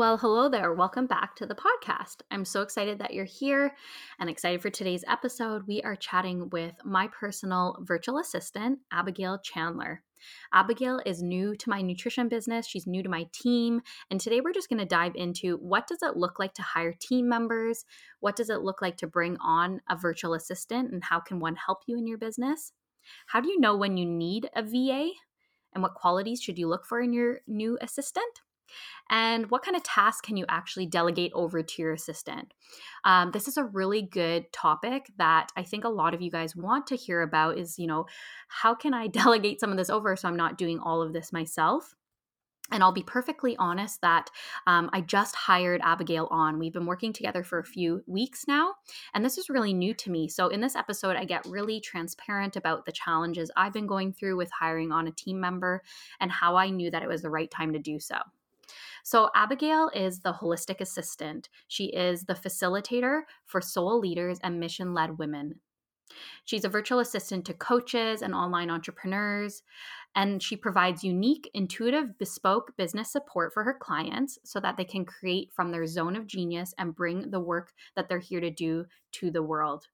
Well, hello there. Welcome back to the podcast. I'm so excited that you're here and excited for today's episode. We are chatting with my personal virtual assistant, Abigail Chandler. Abigail is new to my nutrition business. She's new to my team, and today we're just going to dive into what does it look like to hire team members? What does it look like to bring on a virtual assistant and how can one help you in your business? How do you know when you need a VA? And what qualities should you look for in your new assistant? And what kind of tasks can you actually delegate over to your assistant? Um, this is a really good topic that I think a lot of you guys want to hear about is, you know, how can I delegate some of this over so I'm not doing all of this myself? And I'll be perfectly honest that um, I just hired Abigail on. We've been working together for a few weeks now, and this is really new to me. So, in this episode, I get really transparent about the challenges I've been going through with hiring on a team member and how I knew that it was the right time to do so. So, Abigail is the holistic assistant. She is the facilitator for soul leaders and mission led women. She's a virtual assistant to coaches and online entrepreneurs, and she provides unique, intuitive, bespoke business support for her clients so that they can create from their zone of genius and bring the work that they're here to do to the world.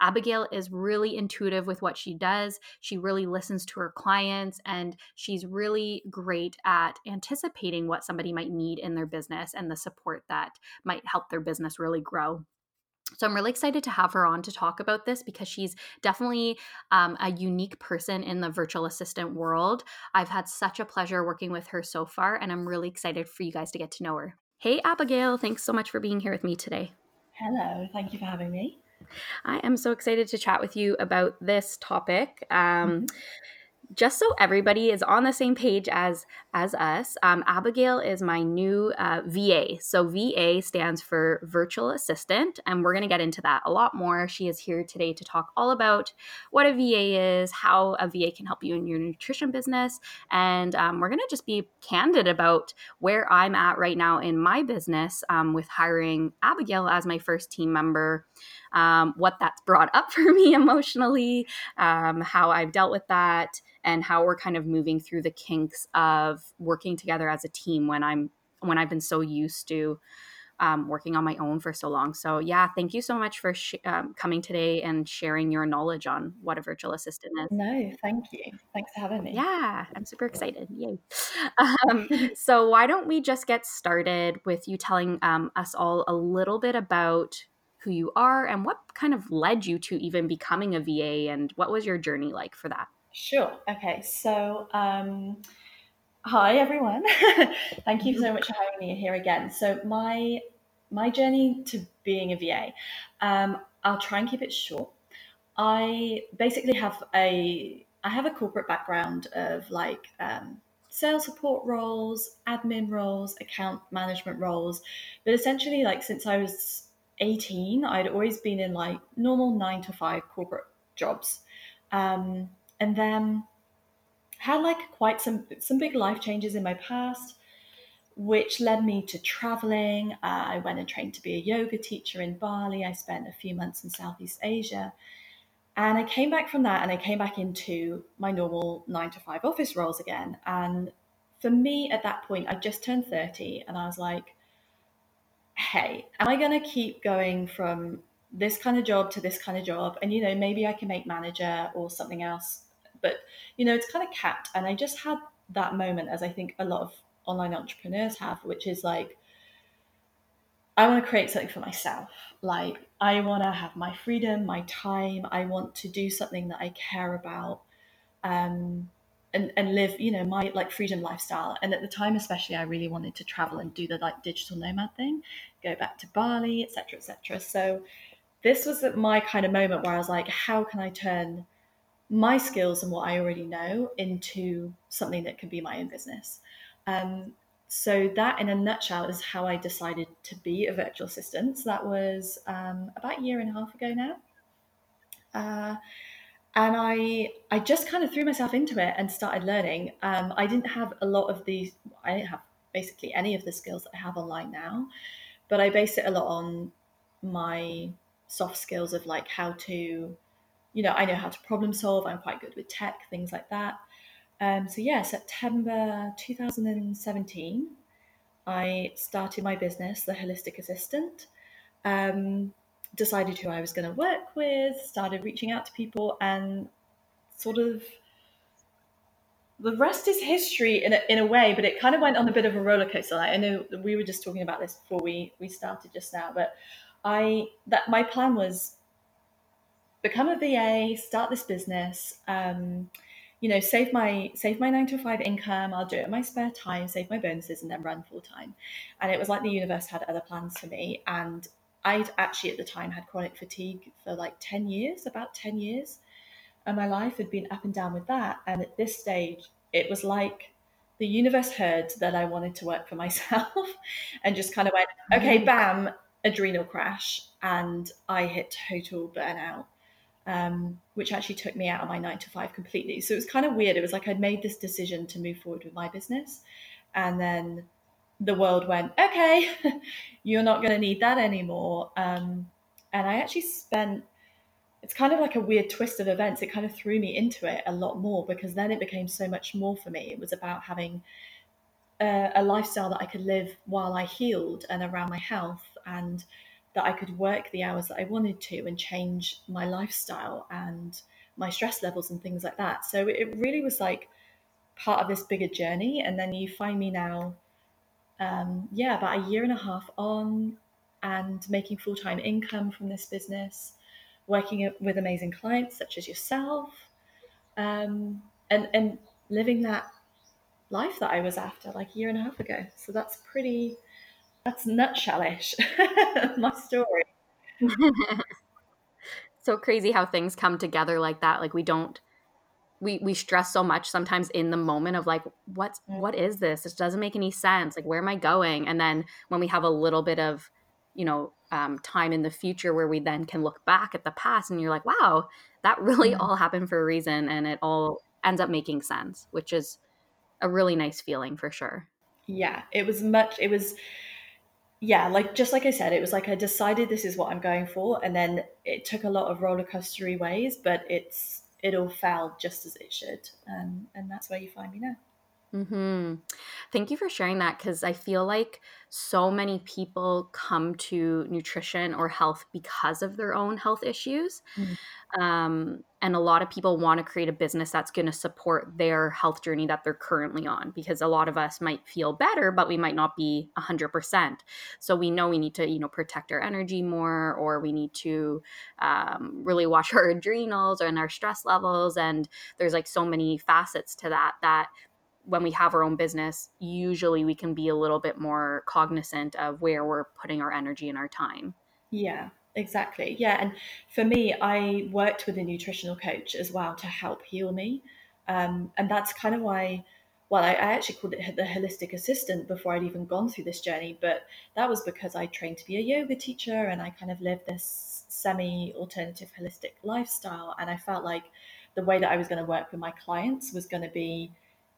Abigail is really intuitive with what she does. She really listens to her clients and she's really great at anticipating what somebody might need in their business and the support that might help their business really grow. So I'm really excited to have her on to talk about this because she's definitely um, a unique person in the virtual assistant world. I've had such a pleasure working with her so far, and I'm really excited for you guys to get to know her. Hey, Abigail, thanks so much for being here with me today. Hello, thank you for having me. I am so excited to chat with you about this topic. Um, just so everybody is on the same page as as us. Um, abigail is my new uh, va so va stands for virtual assistant and we're going to get into that a lot more. She is here today to talk all about what a va is how a va can help you in your nutrition business and um, we're going to just be candid about where i'm at right now in my business um, with hiring abigail as my first team member um, what that's brought up for me emotionally, um, how I've dealt with that, and how we're kind of moving through the kinks of working together as a team when I'm when I've been so used to um, working on my own for so long. So yeah, thank you so much for sh- um, coming today and sharing your knowledge on what a virtual assistant is. No, thank you. Thanks for having me. Yeah, I'm super excited. Yay. Um, so why don't we just get started with you telling um, us all a little bit about who you are and what kind of led you to even becoming a VA and what was your journey like for that? Sure. Okay. So, um, hi everyone. Thank you so much for having me here again. So my my journey to being a VA, um, I'll try and keep it short. I basically have a I have a corporate background of like um, sales support roles, admin roles, account management roles, but essentially like since I was 18, I'd always been in like normal nine to five corporate jobs. Um, and then had like quite some some big life changes in my past, which led me to traveling. Uh, I went and trained to be a yoga teacher in Bali. I spent a few months in Southeast Asia. And I came back from that and I came back into my normal nine to five office roles again. And for me at that point, I just turned 30 and I was like, hey, am I going to keep going from this kind of job to this kind of job? And, you know, maybe I can make manager or something else. But, you know, it's kind of capped. And I just had that moment, as I think a lot of online entrepreneurs have, which is like, I want to create something for myself. Like, I want to have my freedom, my time. I want to do something that I care about. Um, and, and live you know my like freedom lifestyle and at the time especially i really wanted to travel and do the like digital nomad thing go back to bali etc etc so this was my kind of moment where i was like how can i turn my skills and what I already know into something that can be my own business. Um, so that, in a nutshell, is how I decided to be a virtual assistant. So that was um, about a year and a half ago now. Uh, and I I just kind of threw myself into it and started learning. Um, I didn't have a lot of these. I didn't have basically any of the skills that I have online now, but I base it a lot on my soft skills of like how to you know, I know how to problem solve. I'm quite good with tech, things like that. Um, so yeah, September 2017, I started my business, the Holistic Assistant. Um, decided who I was going to work with, started reaching out to people, and sort of the rest is history in a, in a way, but it kind of went on a bit of a roller coaster. I know we were just talking about this before we we started just now, but I that my plan was become a VA, start this business, um, you know, save my save my nine to five income. I'll do it in my spare time, save my bonuses, and then run full time. And it was like the universe had other plans for me. And I'd actually at the time had chronic fatigue for like ten years, about ten years, and my life had been up and down with that. And at this stage, it was like the universe heard that I wanted to work for myself, and just kind of went, okay, bam, adrenal crash, and I hit total burnout um, which actually took me out of my nine to five completely. So it was kind of weird. It was like I'd made this decision to move forward with my business, and then the world went, okay, you're not going to need that anymore. Um, and I actually spent, it's kind of like a weird twist of events. It kind of threw me into it a lot more because then it became so much more for me. It was about having a, a lifestyle that I could live while I healed and around my health and that I could work the hours that I wanted to and change my lifestyle and my stress levels and things like that. So it really was like part of this bigger journey. And then you find me now, um, yeah, about a year and a half on and making full time income from this business, working with amazing clients such as yourself, um, and, and living that life that I was after like a year and a half ago. So that's pretty that's nutshellish. My story. so crazy how things come together like that. Like we don't we we stress so much sometimes in the moment of like what's mm. what is this? This doesn't make any sense. Like where am I going? And then when we have a little bit of you know um, time in the future where we then can look back at the past and you're like wow that really mm. all happened for a reason and it all ends up making sense which is a really nice feeling for sure yeah it was much it was yeah, like just like I said, it was like I decided this is what I'm going for, and then it took a lot of roller coastery ways, but it's it all fell just as it should, and and that's where you find me now. Hmm. Thank you for sharing that because I feel like so many people come to nutrition or health because of their own health issues. Mm. Um, and a lot of people want to create a business that's going to support their health journey that they're currently on because a lot of us might feel better, but we might not be 100%. So we know we need to, you know, protect our energy more or we need to um, really watch our adrenals and our stress levels. And there's like so many facets to that that when we have our own business, usually we can be a little bit more cognizant of where we're putting our energy and our time. Yeah, exactly. Yeah. And for me, I worked with a nutritional coach as well to help heal me. Um, and that's kind of why, well, I, I actually called it the holistic assistant before I'd even gone through this journey. But that was because I trained to be a yoga teacher and I kind of lived this semi alternative holistic lifestyle. And I felt like the way that I was going to work with my clients was going to be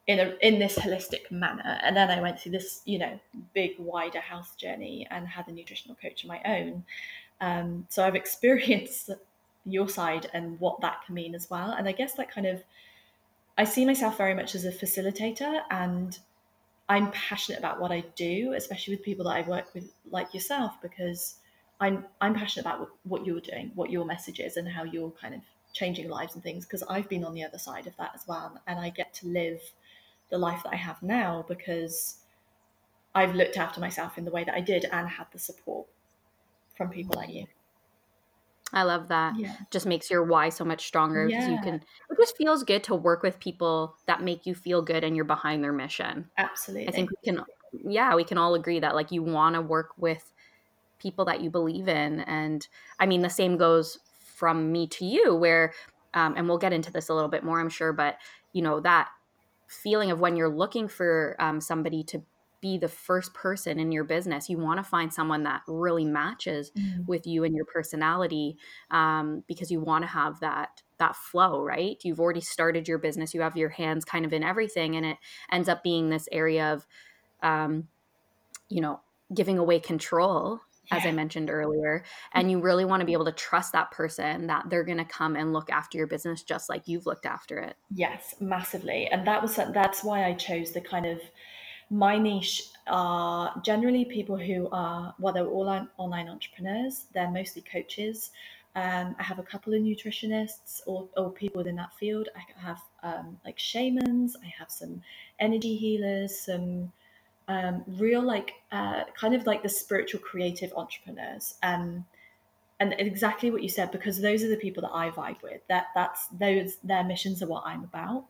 in a in this holistic manner and then i went through this you know big wider health journey and had a nutritional coach of my own um, so i've experienced your side and what that can mean as well. And i guess that kind of i see myself very much as a facilitator and i'm passionate about what i do especially with people that i work with like yourself because i'm i'm passionate about what you're doing what your message is and how you're kind of changing lives and things because i've been on the other side of that as well. And i get to live the life that I have now because I've looked after myself in the way that I did and had the support from people like you. I love that. Yeah. Just makes your why so much stronger because yeah. you can it just feels good to work with people that make you feel good and you're behind their mission. Absolutely. I think we can yeah, we can all agree that like you want to work with people that you believe in and I mean the same goes from me to you where um, and we'll get into this a little bit more, I'm sure, but you know that feeling of when you're looking for um, somebody to be the first person in your business. You want to find someone that really matches mm. with you and your personality um, because you want to have that that flow, right? You've already started your business. You have your hands kind of in everything, and it ends up being this area of, um, you know, giving away control as I mentioned earlier. And you really want to be able to trust that person that they're going to come and look after your business just like you've looked after it. Yes, massively. And that was that's why I chose the kind of my niche are generally people who are well they're all online entrepreneurs. They're mostly coaches. Um, i have a couple of nutritionists or, or people within that field. I have um, like shamans. I have some energy healers some um, real like uh, kind of like the spiritual creative entrepreneurs. Um, and exactly what you said because those are the people that i vibe with. That that's those their missions are what i'm about.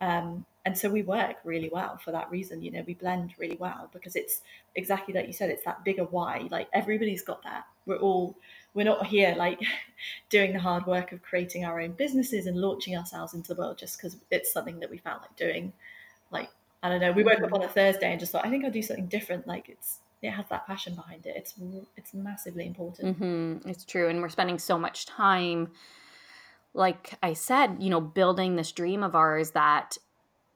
Um, and so we work really well for that reason you know we blend really well because it's exactly like you said it's that bigger why like everybody's got that we're all we're not here like doing the hard work of creating our own businesses and launching ourselves into the world just because it's something that we felt like doing like i don't know we woke up mm-hmm. on a thursday and just thought i think i'll do something different like it's it has that passion behind it it's it's massively important mm-hmm. it's true and we're spending so much time like I said, you know, building this dream of ours that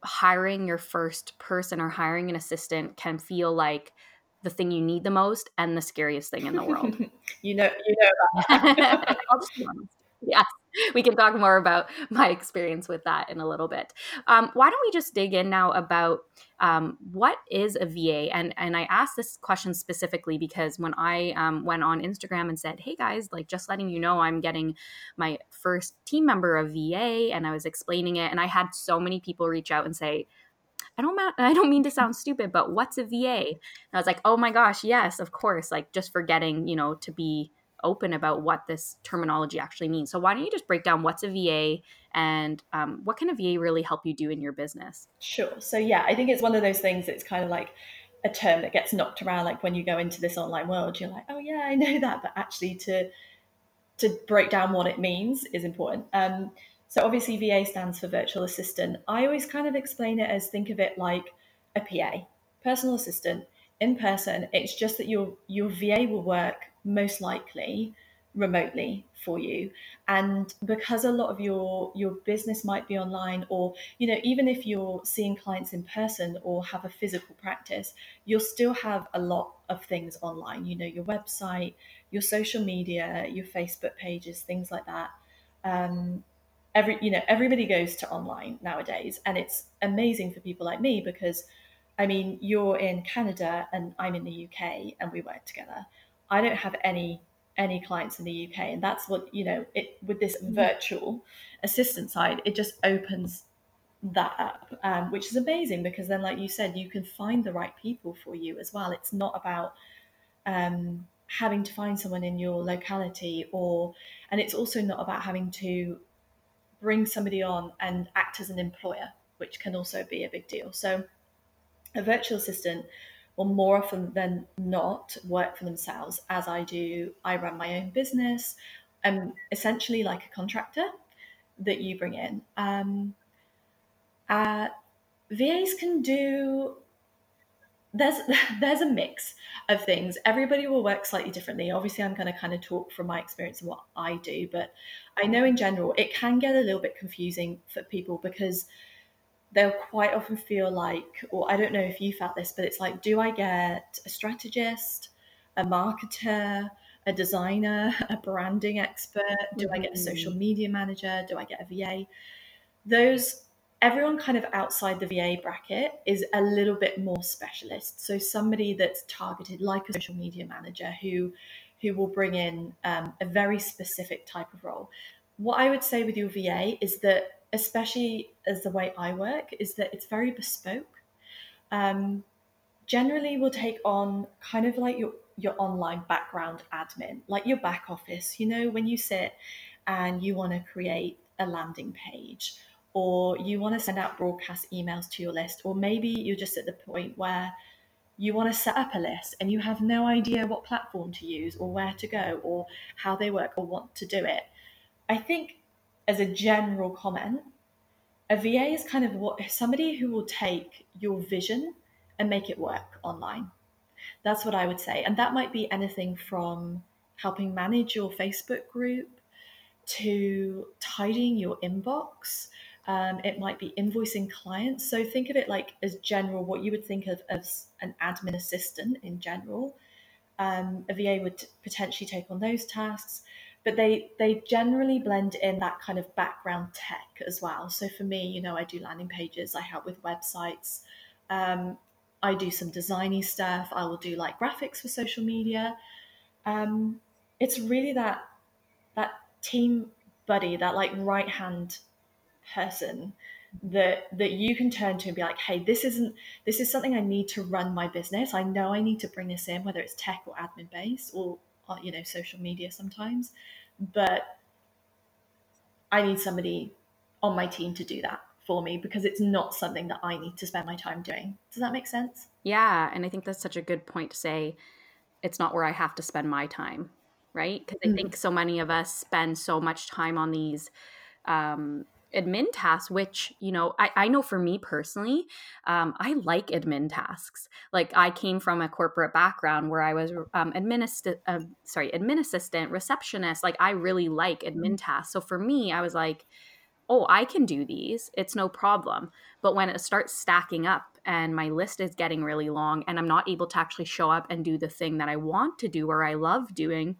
hiring your first person or hiring an assistant can feel like the thing you need the most and the scariest thing in the world. you know, you know. yes, we can talk more about my experience with that in a little bit. Um, why don't we just dig in now about um, what is a VA? And and I asked this question specifically because when I um, went on Instagram and said, "Hey guys, like just letting you know, I'm getting my first team member of VA," and I was explaining it, and I had so many people reach out and say. I don't I don't mean to sound stupid, but what's a VA? And I was like, "Oh my gosh, yes, of course." Like just forgetting, you know, to be open about what this terminology actually means. So why don't you just break down what's a VA and um, what can a VA really help you do in your business? Sure. So yeah, I think it's one of those things that's kind of like a term that gets knocked around. Like when you go into this online world, you're like, oh yeah, I know that, but actually to to break down what it means is important. Um, so obviously VA stands for virtual assistant. I always kind of explain it as think of it like a PA, personal assistant in person. It's just that your your VA will work most likely remotely for you and because a lot of your your business might be online or you know even if you're seeing clients in person or have a physical practice you'll still have a lot of things online you know your website your social media your facebook pages things like that um, every you know everybody goes to online nowadays and it's amazing for people like me because i mean you're in canada and i'm in the uk and we work together I don't have any any clients in the UK, and that's what you know. It with this mm-hmm. virtual assistant side, it just opens that up, um, which is amazing because then, like you said, you can find the right people for you as well. It's not about um, having to find someone in your locality, or and it's also not about having to bring somebody on and act as an employer, which can also be a big deal. So, a virtual assistant will more often than not work for themselves, as I do. I run my own business. I'm essentially like a contractor that you bring in. Um, uh, VAs can do. There's there's a mix of things. Everybody will work slightly differently. Obviously, I'm going to kind of talk from my experience and what I do, but I know in general it can get a little bit confusing for people because they'll quite often feel like, or I don't know if you felt this, but it's like, do I get a strategist, a marketer, a designer, a branding expert? Do mm-hmm. I get a social mm-hmm. media manager? Do I get a VA? Those everyone kind of outside the VA bracket is a little bit more specialist. So somebody that's targeted, like a social media manager, who who will bring in um, a very specific type of role. What I would say with your VA is that especially as the way I work, is that it's very bespoke. Um, generally, we'll take on kind of like your your online background admin, like your back office. You know, when you sit and you want to create a landing page, or you want to send out broadcast emails to your list, or maybe you're just at the point where you want to set up a list and you have no idea what platform to use or where to go or how they work or want to do it. I think as a general comment, a VA is kind of what somebody who will take your vision and make it work online. That's what I would say. And that might be anything from helping manage your Facebook group to tidying your inbox. Um, it might be invoicing clients. So think of it like as general, what you would think of as an admin assistant in general. Um, a VA would potentially take on those tasks, but they they generally blend in that kind of background tech as well. So for me, you know, I do landing pages, I help with websites, um, I do some designy stuff. I will do like graphics for social media. Um, it's really that that team buddy, that like right hand person that that you can turn to and be like, hey, this isn't this is something I need to run my business. I know I need to bring this in, whether it's tech or admin based or, or you know social media sometimes, but I need somebody on my team to do that for me because it's not something that I need to spend my time doing. Does that make sense? Yeah, and I think that's such a good point to say it's not where I have to spend my time, right? Because I mm. think so many of us spend so much time on these um, admin tasks, which, you know, I, I know for me personally, um, I like admin tasks. Like I came from a corporate background where I was um, administ- uh, sorry, admin assistant, receptionist. Like I really like admin mm. tasks. So for me, I was like, oh, I can do these. It's no problem. But when it starts stacking up and my list is getting really long and I'm not able to actually show up and do the thing that I want to do or I love doing,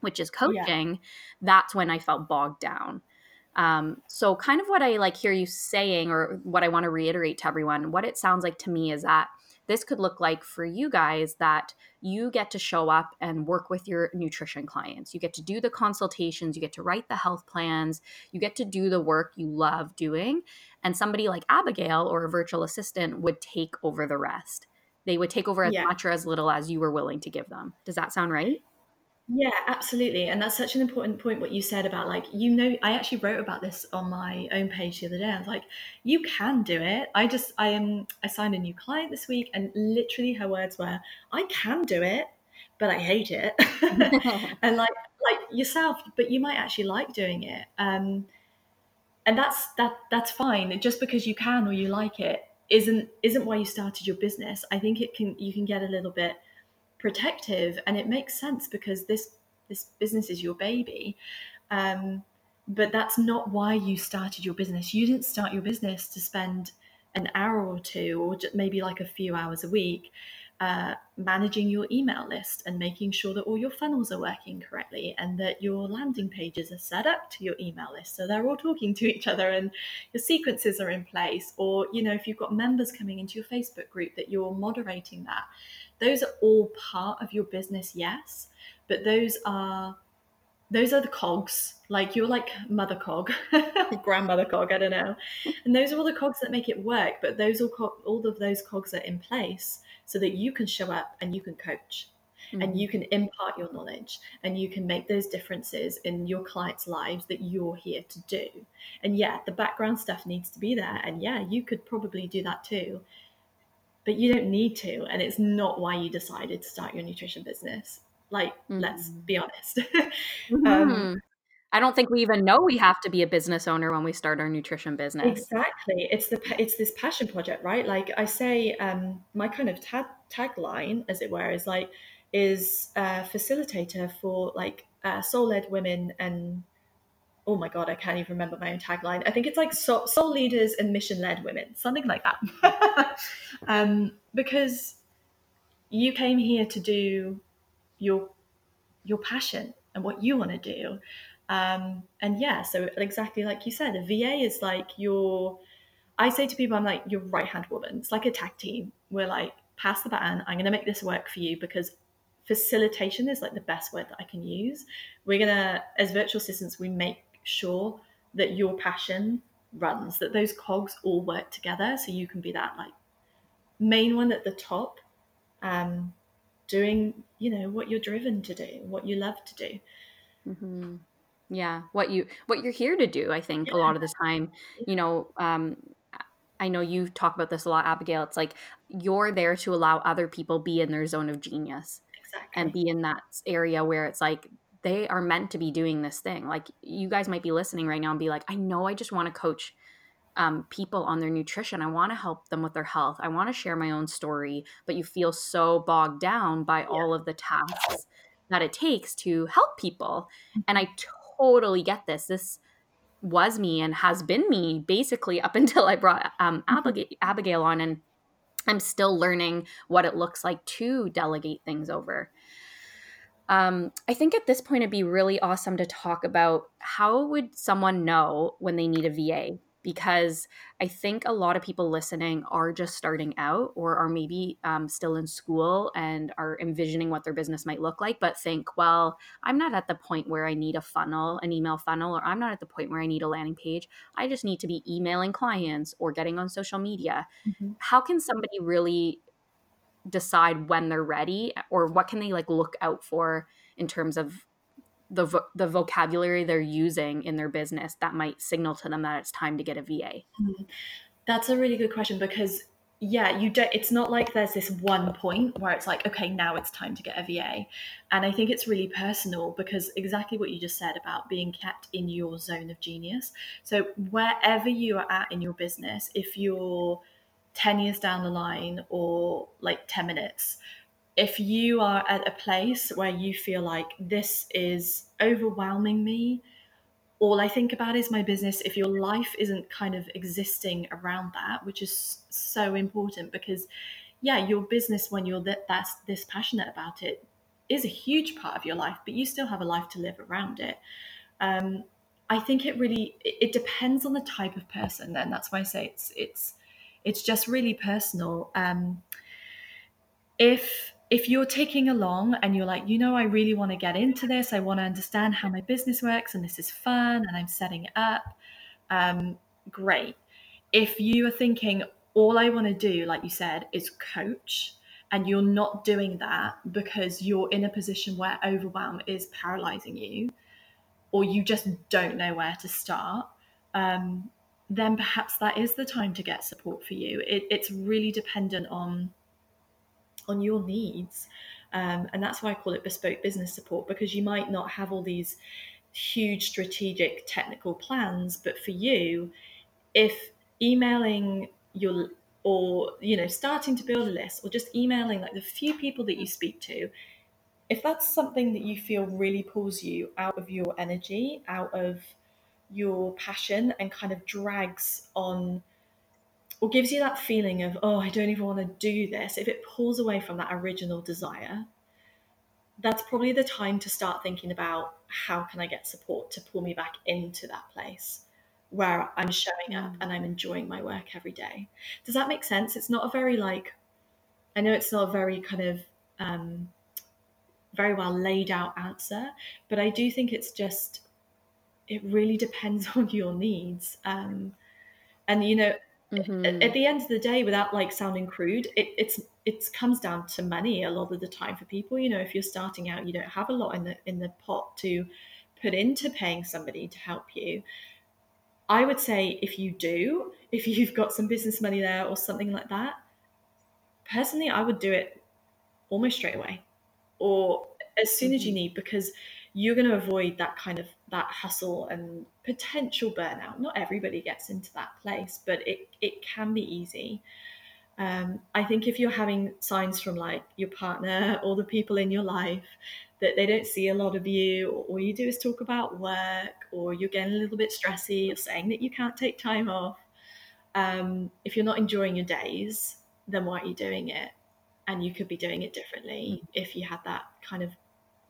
which is coaching, yeah. that's when I felt bogged down. Um, so, kind of what I like hear you saying, or what I want to reiterate to everyone, what it sounds like to me is that this could look like for you guys that you get to show up and work with your nutrition clients. You get to do the consultations, you get to write the health plans, you get to do the work you love doing. And somebody like Abigail or a virtual assistant would take over the rest. They would take over as yeah. much or as little as you were willing to give them. Does that sound right? Yeah, absolutely. And that's such an important point what you said about like, you know, I actually wrote about this on my own page the other day. I was like, you can do it. I just I am I signed a new client this week and literally her words were, I can do it, but I hate it. and like like yourself, but you might actually like doing it. Um and that's that that's fine. Just because you can or you like it isn't isn't why you started your business. I think it can you can get a little bit protective and it makes sense because this this business is your baby. Um, but that's not why you started your business. You didn't start your business to spend an hour or two or maybe like a few hours a week uh, managing your email list and making sure that all your funnels are working correctly and that your landing pages are set up to your email list. So they're all talking to each other and your sequences are in place. Or you know if you've got members coming into your facebook group that you're moderating that those are all part of your business yes but those are those are the cogs. Like you're like mother cog grandmother cog i don't know. And those are all the cogs that make it work but those all co- all of those cogs are in place so that you can show up and you can coach mm-hmm. and you can impart your knowledge and you can make those differences in your clients lives that you're here to do. And yeah the background stuff needs to be there. And yeah you could probably do that too but you don't need to and it's not why you decided to start your nutrition business like mm-hmm. let's be honest mm-hmm. um, I don't think we even know we have to be a business owner when we start our nutrition business. Exactly. It's the it's this passion project, right? Like I say, um, my kind of tag tagline, as it were, is like is a facilitator for like uh, soul led women and oh my god, I can't even remember my own tagline. I think it's like soul, leaders and mission led women, something like that. um, because you came here to do your your passion and what you want to do. Um, and yeah, so exactly like you said, a VA is like your. I say to people, I'm like your right hand woman. It's like a tag team. We're like, pass the baton. I'm going to make this work for you because facilitation is like the best word that I can use. We're gonna, as virtual assistants, we make sure that your passion runs, that those cogs all work together so you can be that like main one at the top, um, doing, you know, what you're driven to do, what you love to do. Mm-hmm. Yeah, what you what you're here to do, I think yeah. a lot of the time, you know, um, I know you talk about this a lot, Abigail. It's like you're there to allow other people be in their zone of genius exactly. and be in that area where it's like they are meant to be doing this thing. Like you guys might be listening right now and be like, I know I just want to coach um, people on their nutrition. I want to help them with their health. I want to share my own story, but you feel so bogged down by yeah. all of the tasks that it takes to help people. And I totally get this. This was me and has been me basically up until I brought um, mm-hmm. Abigail, Abigail on, and I'm still learning what it looks like to delegate things over. Um, I think at this point it'd be really awesome to talk about how would someone know when they need a VA because I think a lot of people listening are just starting out or are maybe um, still in school and are envisioning what their business might look like, but think, well, I'm not at the point where I need a funnel, an email funnel, or I'm not at the point where I need a landing page. I just need to be emailing clients or getting on social media. Mm-hmm. How can somebody really decide when they're ready or what can they like look out for in terms of the vo- the vocabulary they're using in their business that might signal to them that it's time to get a VA? Mm-hmm. That's a really good question because yeah, you don't it's not like there's this one point where it's like okay, now it's time to get a VA. And I think it's really personal because exactly what you just said about being kept in your zone of genius. So wherever you are at in your business, if you're 10 years down the line or like 10 minutes if you are at a place where you feel like this is overwhelming me, all I think about is my business. If your life isn't kind of existing around that, which is so important because, yeah, your business, when you're that, that's this passionate about it, is a huge part of your life, but you still have a life to live around it. Um, I think it really it, it depends on the type of person, and that's why I say it's it's it's just really personal. Um, if if you're taking along and you're like, you know, I really want to get into this, I want to understand how my business works, and this is fun, and I'm setting it up, um, great. If you are thinking, all I want to do, like you said, is coach, and you're not doing that because you're in a position where overwhelm is paralyzing you, or you just don't know where to start, um, then perhaps that is the time to get support for you. It, it's really dependent on on your needs. Um, and that's why I call it bespoke business support because you might not have all these huge strategic technical plans, but for you, if emailing your or you know starting to build a list or just emailing like the few people that you speak to if that's something that you feel really pulls you out of your energy out of your passion and kind of drags on or gives you that feeling of, oh, I don't even want to do this, if it pulls away from that original desire, that's probably the time to start thinking about how can I get support to pull me back into that place where I'm showing up mm. and I'm enjoying my work every day. Does that make sense? It's not a very like, I know it's not a very kind of um, very well laid out answer, but I do think it's just, it really depends on your needs. Um, and you know, Mm-hmm. At, the end of the day, without like sounding crude, it, it's it comes down to money a lot of the time for people. You know, if you're starting out, you don't have a lot in the in the pot to put into paying somebody to help you. I would say if you do, if you've got some business money there or something like that, personally, I would do it almost straight away or as soon mm-hmm. as you mm-hmm. need because you're going to avoid that kind of that hustle and potential burnout. Not everybody gets into that place, but it it can be easy. Um, I think if you're having signs from like your partner or the people in your life that they don't see a lot of you, or all you do is talk about work, or you're getting a little bit stressy, or saying that you can't take time off, um, if you're not enjoying your days, then why are you doing it? And you could be doing it differently mm. if you had that kind of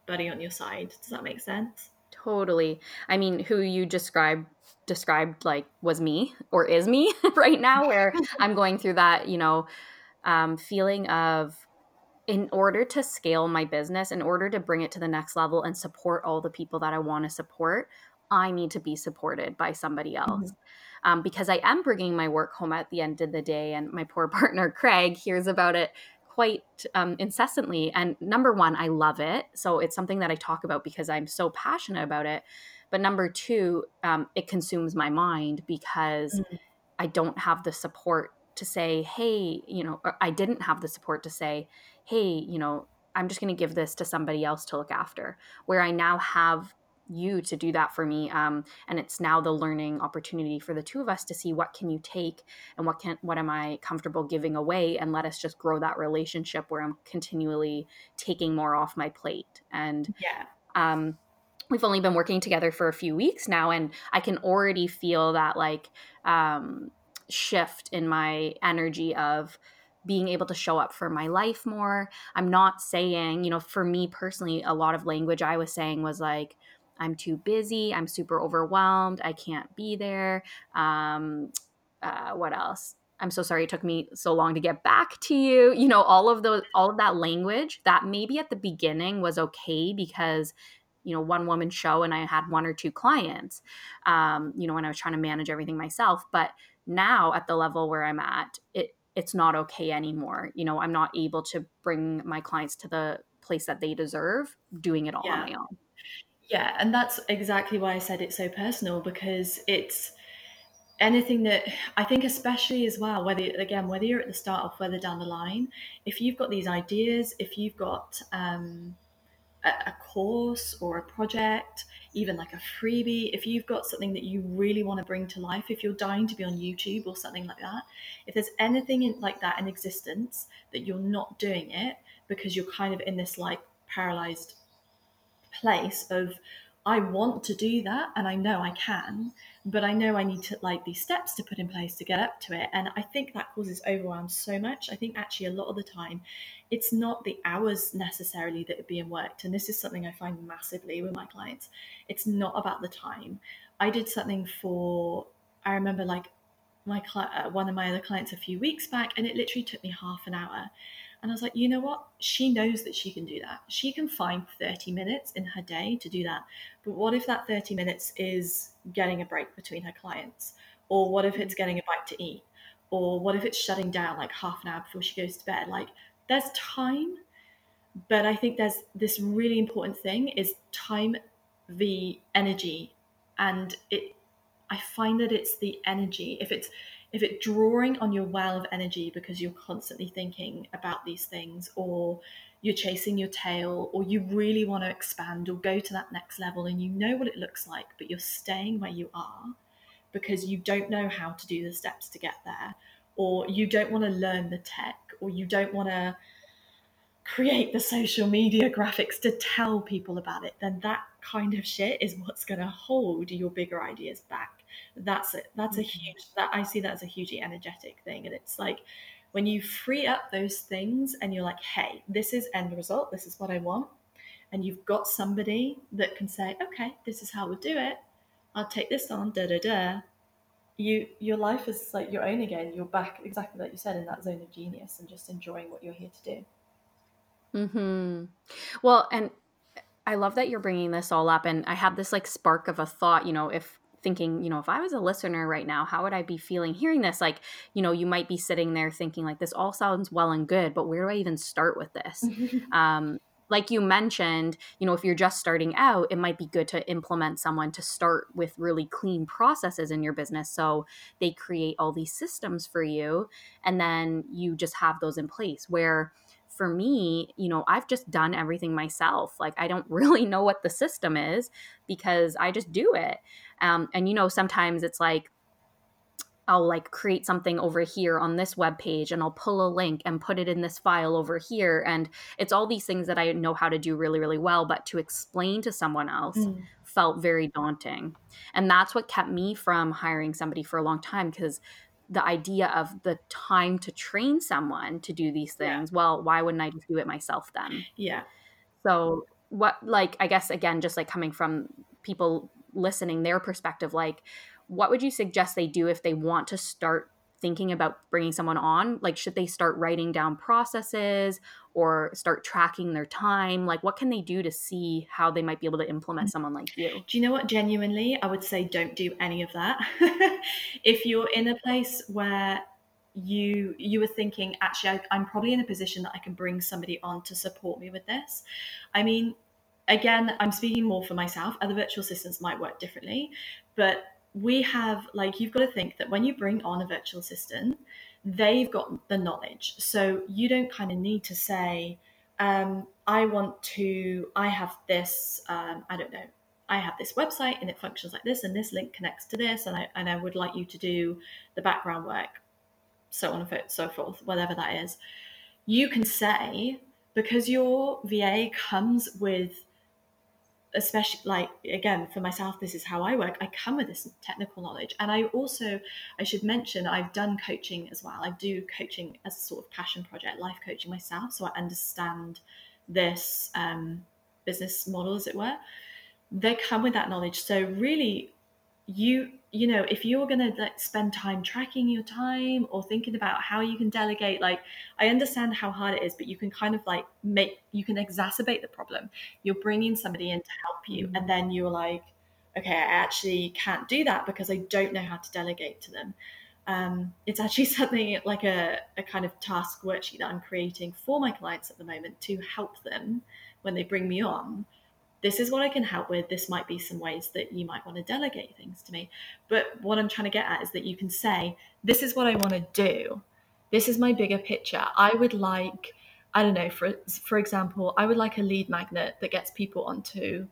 buddy on your side. Does that make sense? Totally. I mean, who you described described like was me or is me right now where I'm going through that, you know, um, feeling of in order to scale my business, in order to bring it to the next level and support all the people that I want to support, I need to be supported by somebody mm-hmm. else. Mm-hmm. Um, because I am bringing my work home at the end of the day, and my poor partner Craig hears about it quite um, incessantly. And number one, I love it. So it's something that I talk about because I'm so passionate about it. But number two, um, it consumes my mind because mm-hmm. I don't have the support to say, hey, you know, I didn't have the support to say, hey, you know, I'm just going to give this to somebody else to look after. Where I now have you to do that for me um, and it's now the learning opportunity for the two of us to see what can you take and what can what am i comfortable giving away and let us just grow that relationship where i'm continually taking more off my plate and yeah um, we've only been working together for a few weeks now and i can already feel that like um, shift in my energy of being able to show up for my life more. I'm not saying, you know, for me personally, a lot of language I was saying was like, I'm too busy, I'm super overwhelmed, I can't be there. Um, uh, what else? I'm so sorry it took me so long to get back to you. You know, all of those, all of that language that maybe at the beginning was okay because you know one woman show and i had one or two clients um, you know when i was trying to manage everything myself but now at the level where i'm at it it's not okay anymore. You know, I'm not able to bring my clients to the place that they deserve doing it all yeah. on my own. Yeah, and that's exactly why I said it's so personal because it's anything that I think, especially as well, whether again, whether you're at the start or further down the line, if you've got these ideas, if you've got um, a, a course or a project, even like a freebie, if you've got something that you really want to bring to life, if you're dying to be on YouTube or something like that, if there's anything in, like that in existence that you're not doing it because you're kind of in this like paralyzed place of I want to do that and I know I can, but I know I need to like these steps to put in place to get up to it. And I think that causes overwhelm so much. I think actually a lot of the time it's not the hours necessarily that are being worked. And this is something I find massively with my clients. It's not about the time. I did something for, I remember like my uh, one of my other clients a few weeks back, and it literally took me half an hour. And I was like, you know what? She knows that she can do that. She can find 30 minutes in her day to do that. But what if that 30 minutes is getting a break between her clients? Or what if it's mm. getting a bite to eat? Or what if it's shutting down like half an hour before she goes to bed? Like, there's time, but I think there's this really important thing is time the energy. And it I find that it's the energy. If it's if it's drawing on your well of energy because you're constantly thinking about these things or you're chasing your tail or you really want to expand or go to that next level and you know what it looks like but you're staying where you are because you don't know how to do the steps to get there or you don't want to learn the tech or you don't want to create the social media graphics to tell people about it then that kind of shit is what's going to hold your bigger ideas back that's it that's a mm-hmm. huge that i see that as a hugely energetic thing and it's like when you free up those things and you're like hey this is end result this is what i want and you've got somebody that can say okay this is how we'll do it i'll take this on da da da you your life is like your own again you're back exactly like you said in that zone of genius and just enjoying what you're here to do hmm well and i love that you're bringing this all up and i had this like spark of a thought you know if thinking, you know, if I was a listener right now, how would I be feeling hearing this? Like, you know, you might be sitting there thinking, like, this all sounds well and good, but where do I even start with this? um, like you mentioned, you know, if you're just starting out, it might be good to implement someone to start with really clean processes in your business. So they create all these systems for you, and then you just have those in place where for me, you know, I've just done everything myself. Like, I don't really know what the system is because I just do it. Um, and, you know, sometimes it's like, I'll like create something over here on this web page and I'll pull a link and put it in this file over here. And it's all these things that I know how to do really, really well. But to explain to someone else mm. felt very daunting. And that's what kept me from hiring somebody for a long time because the idea of the time to train someone to do these things yeah. well why wouldn't i just do it myself then yeah so what like i guess again just like coming from people listening their perspective like what would you suggest they do if they want to start thinking about bringing someone on like should they start writing down processes or start tracking their time? Like what can they do to see how they might be able to implement mm. someone like you? Do you know what? Genuinely i would say don't do any of that. If you're in a place where you you were thinking actually I, i'm probably in a position that i can bring somebody on to support me with this. I mean again i'm speaking more for myself. Other virtual assistants might work differently but we have like you've got to think that when you bring on a virtual assistant they've got the knowledge so you don't kind of need to say um, I want to, I have this, um, I don't know, I have this website and it functions like this, and this link connects to this, and I, and I would like you to do the background work, so on and so forth, whatever that is. You can say, because your VA comes with especially like again for myself this is how i work. I come with this technical knowledge. And i also i should mention i've done coaching as well. I do coaching as a sort of passion project life coaching myself so i understand this um, business model as it were. They come with that knowledge. So really you you know if you're going to like spend time tracking your time or thinking about how you can delegate like i understand how hard it is but you can kind of like make you can exacerbate the problem. You're bringing somebody in to help you mm-hmm. and then you're like okay i actually can't do that because i don't know how to delegate to them. Um, it's actually something like a, a kind of task worksheet that i'm creating for my clients at the moment to help them when they bring me on this is what I can help with. This might be some ways that you might want to delegate things to me. But what I'm trying to get at is that you can say, this is what I want to do. This is my bigger picture. I would like, I don't know, for for example, I would like a lead magnet that gets people onto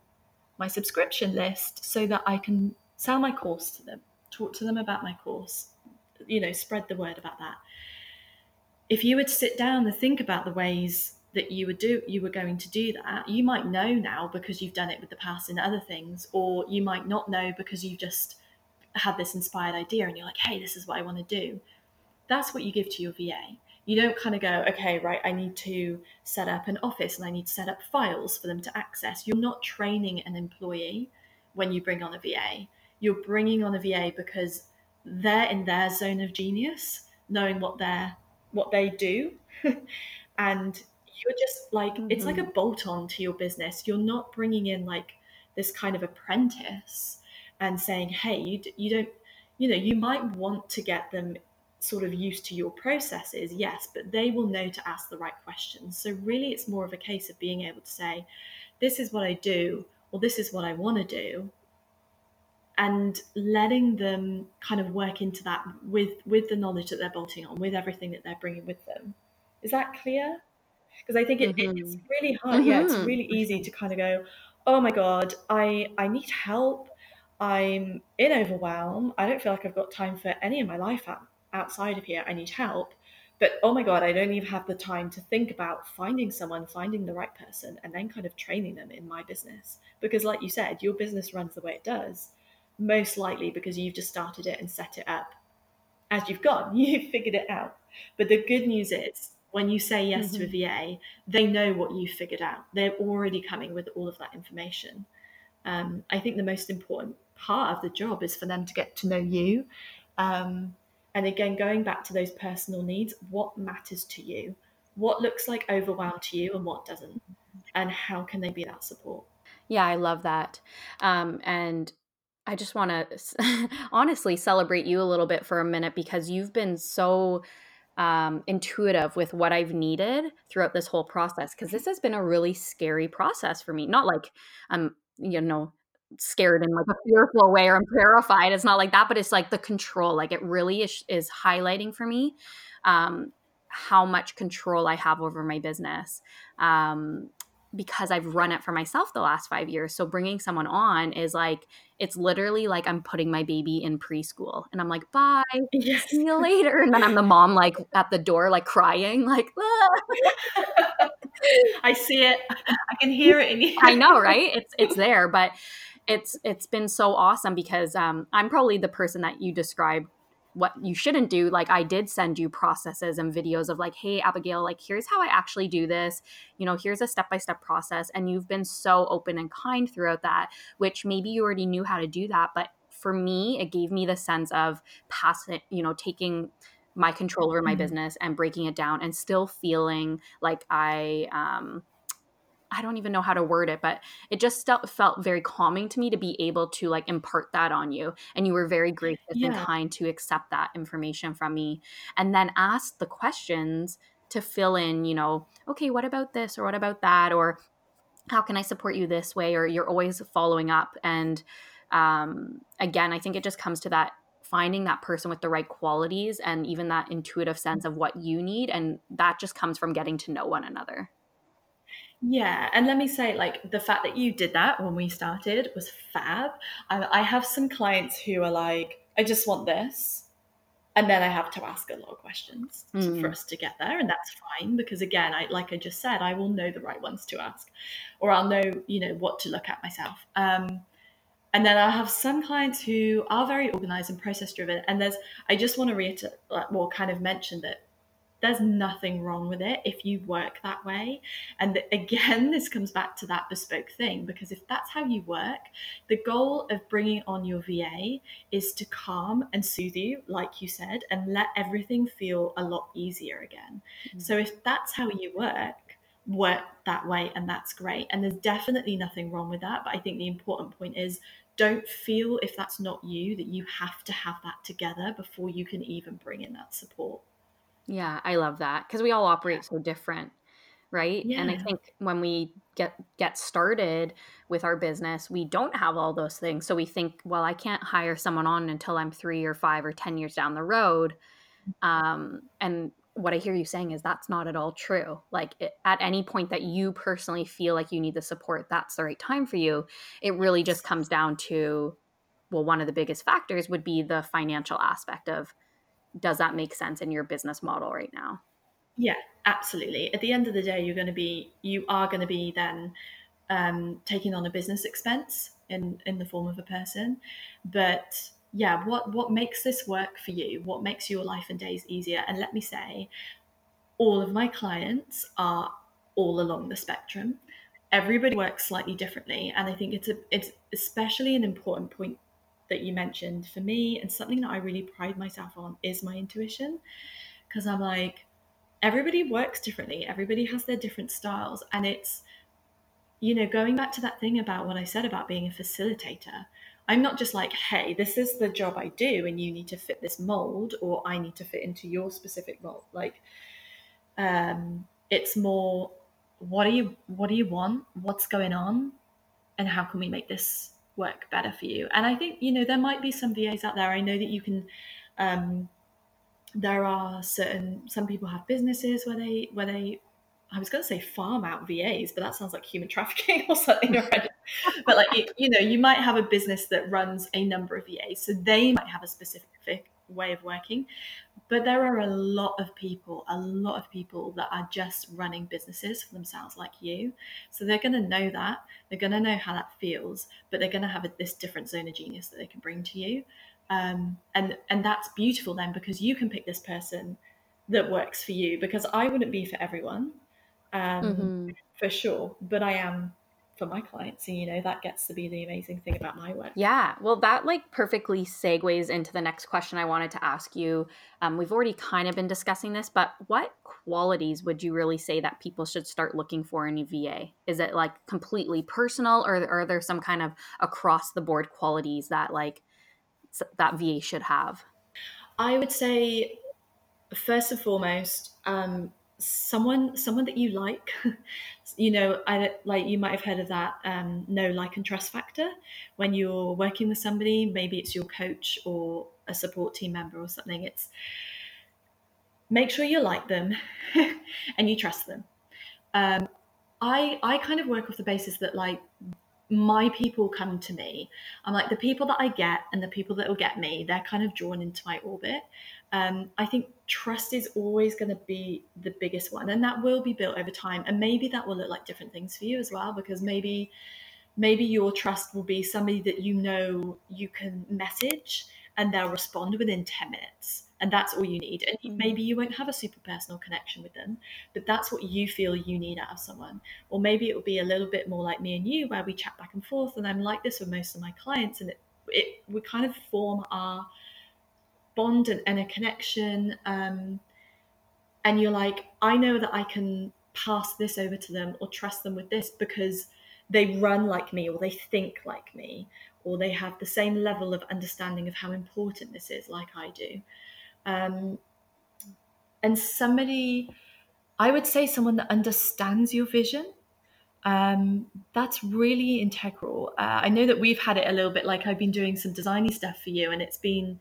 my subscription list so that I can sell my course to them, talk to them about my course, you know, spread the word about that. If you would sit down and think about the ways that you would do you were going to do that you might know now because you've done it with the past and other things or you might not know because you've just had this inspired idea and you're like hey this is what i want to do. That's what you give to your va you don't kind of go okay right i need to set up an office and i need to set up files for them to access. You're not training an employee when you bring on a va you're bringing on a va because they're in their zone of genius knowing what they're what they do. And you're just like mm-hmm. it's like a mm-hmm. bolt on to your business you're not bringing in like this kind of apprentice and saying hey you, you don't you know you might want to get them sort of used to your processes yes but they will know to ask the right questions so really it's more of a case of being able to say this is what i do or this is what i want to do and letting them kind of work into that with with the knowledge that they're bolting on with everything that they're bringing with them is that clear because I think it, mm-hmm. it's really hard. Mm-hmm. Yeah, it's mm-hmm. really easy to kind of go, oh my god, I I need help. I'm in overwhelm. I don't feel like I've got time for any of my life out, outside of here. I need help. But oh my god, I don't even have the time to think about finding someone, finding the right person, and then kind of training them in my business. Because, like you said, your business runs the way it does, most likely because you've just started it and set it up as you've gone. You've figured it out. But the good news is when you say yes mm-hmm. to a mm-hmm. VA, they know what you've figured out. They're already coming with all of that information. Um, I think the most important part of the job is for them to get to know you. Um, and again, going back to those personal needs, what matters to you? What looks like overwhelm to you and what doesn't? And how can they be that support? Yeah, I love that. Um, and I just want to honestly celebrate you a little bit for a minute because you've been so um, intuitive with what I've needed throughout this whole process because this has been a really scary process for me. Not like I'm, you know, scared in like a fearful way or I'm terrified. It's not like that, but it's like the control. Like it really is, is highlighting for me um, how much control I have over my business. Um, because I've run it for myself the last five years. So bringing someone on is like, it's literally like I'm putting my baby in preschool and I'm like, bye, yes. see you later. And then I'm the mom like at the door, like crying, like, ah. I see it. I can hear it in you. I know, right? It's, it's there, but it's, it's been so awesome because um, I'm probably the person that you described what you shouldn't do like i did send you processes and videos of like hey abigail like here's how i actually do this you know here's a step by step process and you've been so open and kind throughout that which maybe you already knew how to do that but for me it gave me the sense of passing you know taking my control over my mm-hmm. business and breaking it down and still feeling like i um I don't even know how to word it, but it just felt very calming to me to be able to like impart that on you. And you were very gracious yeah. and kind to accept that information from me and then ask the questions to fill in, you know, okay, what about this or what about that? Or how can I support you this way? Or you're always following up. And um, again, I think it just comes to that finding that person with the right qualities and even that intuitive sense of what you need. And that just comes from getting to know one another. Yeah, and let me say, like the fact that you did that when we started was fab. I, I have some clients who are like, I just want this, and then I have to ask a lot of questions mm. for us to get there, and that's fine because again, I like I just said, I will know the right ones to ask, or I'll know you know what to look at myself. Um, and then I'll have some clients who are very organized and process driven, and there's I just want to reiterate, well, kind of mention that there's nothing wrong with it if you work that way. And again, this comes back to that bespoke thing because if that's how you work, the goal of bringing on your VA is to calm and soothe you, like you said, and let everything feel a lot easier again. Mm-hmm. So if that's how you work, work that way and that's great and there's definitely nothing wrong with that but i think the important point is don't feel if that's not you that you have to have that together before you can even bring in that support yeah, I love that because we all operate so different, right? Yeah. And I think when we get get started with our business, we don't have all those things. So we think, well, I can't hire someone on until I'm 3 or 5 or 10 years down the road. Mm-hmm. Um, and what I hear you saying is that's not at all true. Like it, at any point that you personally feel like you need the support, that's the right time for you. It really just comes down to well, one of the biggest factors would be the financial aspect of does that make sense in your business model right now? Yeah, absolutely. At the end of the day, you're going to be, you are going to be then um, taking on a business expense in in the form of a person. But yeah, what what makes this work for you? What makes your life and days easier? And let me say, all of my clients are all along the spectrum. Everybody works slightly differently, and I think it's a it's especially an important point that you mentioned for me and something that I really pride myself on is my intuition. Because I'm like everybody works differently. Everybody has their different styles and it's you know going back to that thing about what I said about being a facilitator I'm not just like hey this is the job I do and you need to fit this mold or I need to fit into your specific mold. Like um it's more what do you what do you want? What's going on? And how can we make this work better for you. And I think, you know, there might be some VAs out there. I know that you can um there are certain some people have businesses where they where they I was going to say farm out VAs, but that sounds like human trafficking or something already. but like you know, you might have a business that runs a number of VAs, so they might have a specific way of working. But there are a lot of people, a lot of people that are just running businesses for themselves, like you. So they're going to know that. They're going to know how that feels, but they're going to have a, this different zone of genius that they can bring to you. Um, and and that's beautiful then because you can pick this person that works for you. Because I wouldn't be for everyone, um, mm-hmm. for sure. But I am for my clients and you know that gets to be the amazing thing about my work. Yeah. Well that like perfectly segues into the next question i wanted to ask you. Um, we've already kind of been discussing this but what qualities would you really say that people should start looking for in a va is it like completely personal or, are there some kind of across the board qualities that like that va should have? I would say first and foremost um, someone someone that you like you know i like you might have heard of that um, no like and trust factor. When you're working with somebody maybe it's your coach or a support team member or something it's make sure you like them and you trust them. Um, i i kind of work off the basis that like my people come to me. I'm like the people that i get and the people that will get me they're kind of drawn into my orbit um, I think trust is always going to be the biggest one, and that will be built over time. And maybe that will look like different things for you as well, because maybe maybe your trust will be somebody that you know you can message and they'll respond within 10 minutes and that's all you need and mm. maybe you won't have a super personal connection with them but that's what you feel you need out of someone or maybe it will be a little bit more like me and you where we chat back and forth and i'm like this with most of my clients and it, it we kind of form our bond and, and a connection um, and you're like i know that i can pass this over to them or trust them with this because they run like me or they think like me or they have the same level of understanding of how important this is like i do. Um, and somebody i would say someone that understands your vision um, that's really integral. Uh, i know that we've had it a little bit like i've been doing some designy stuff for you and it's been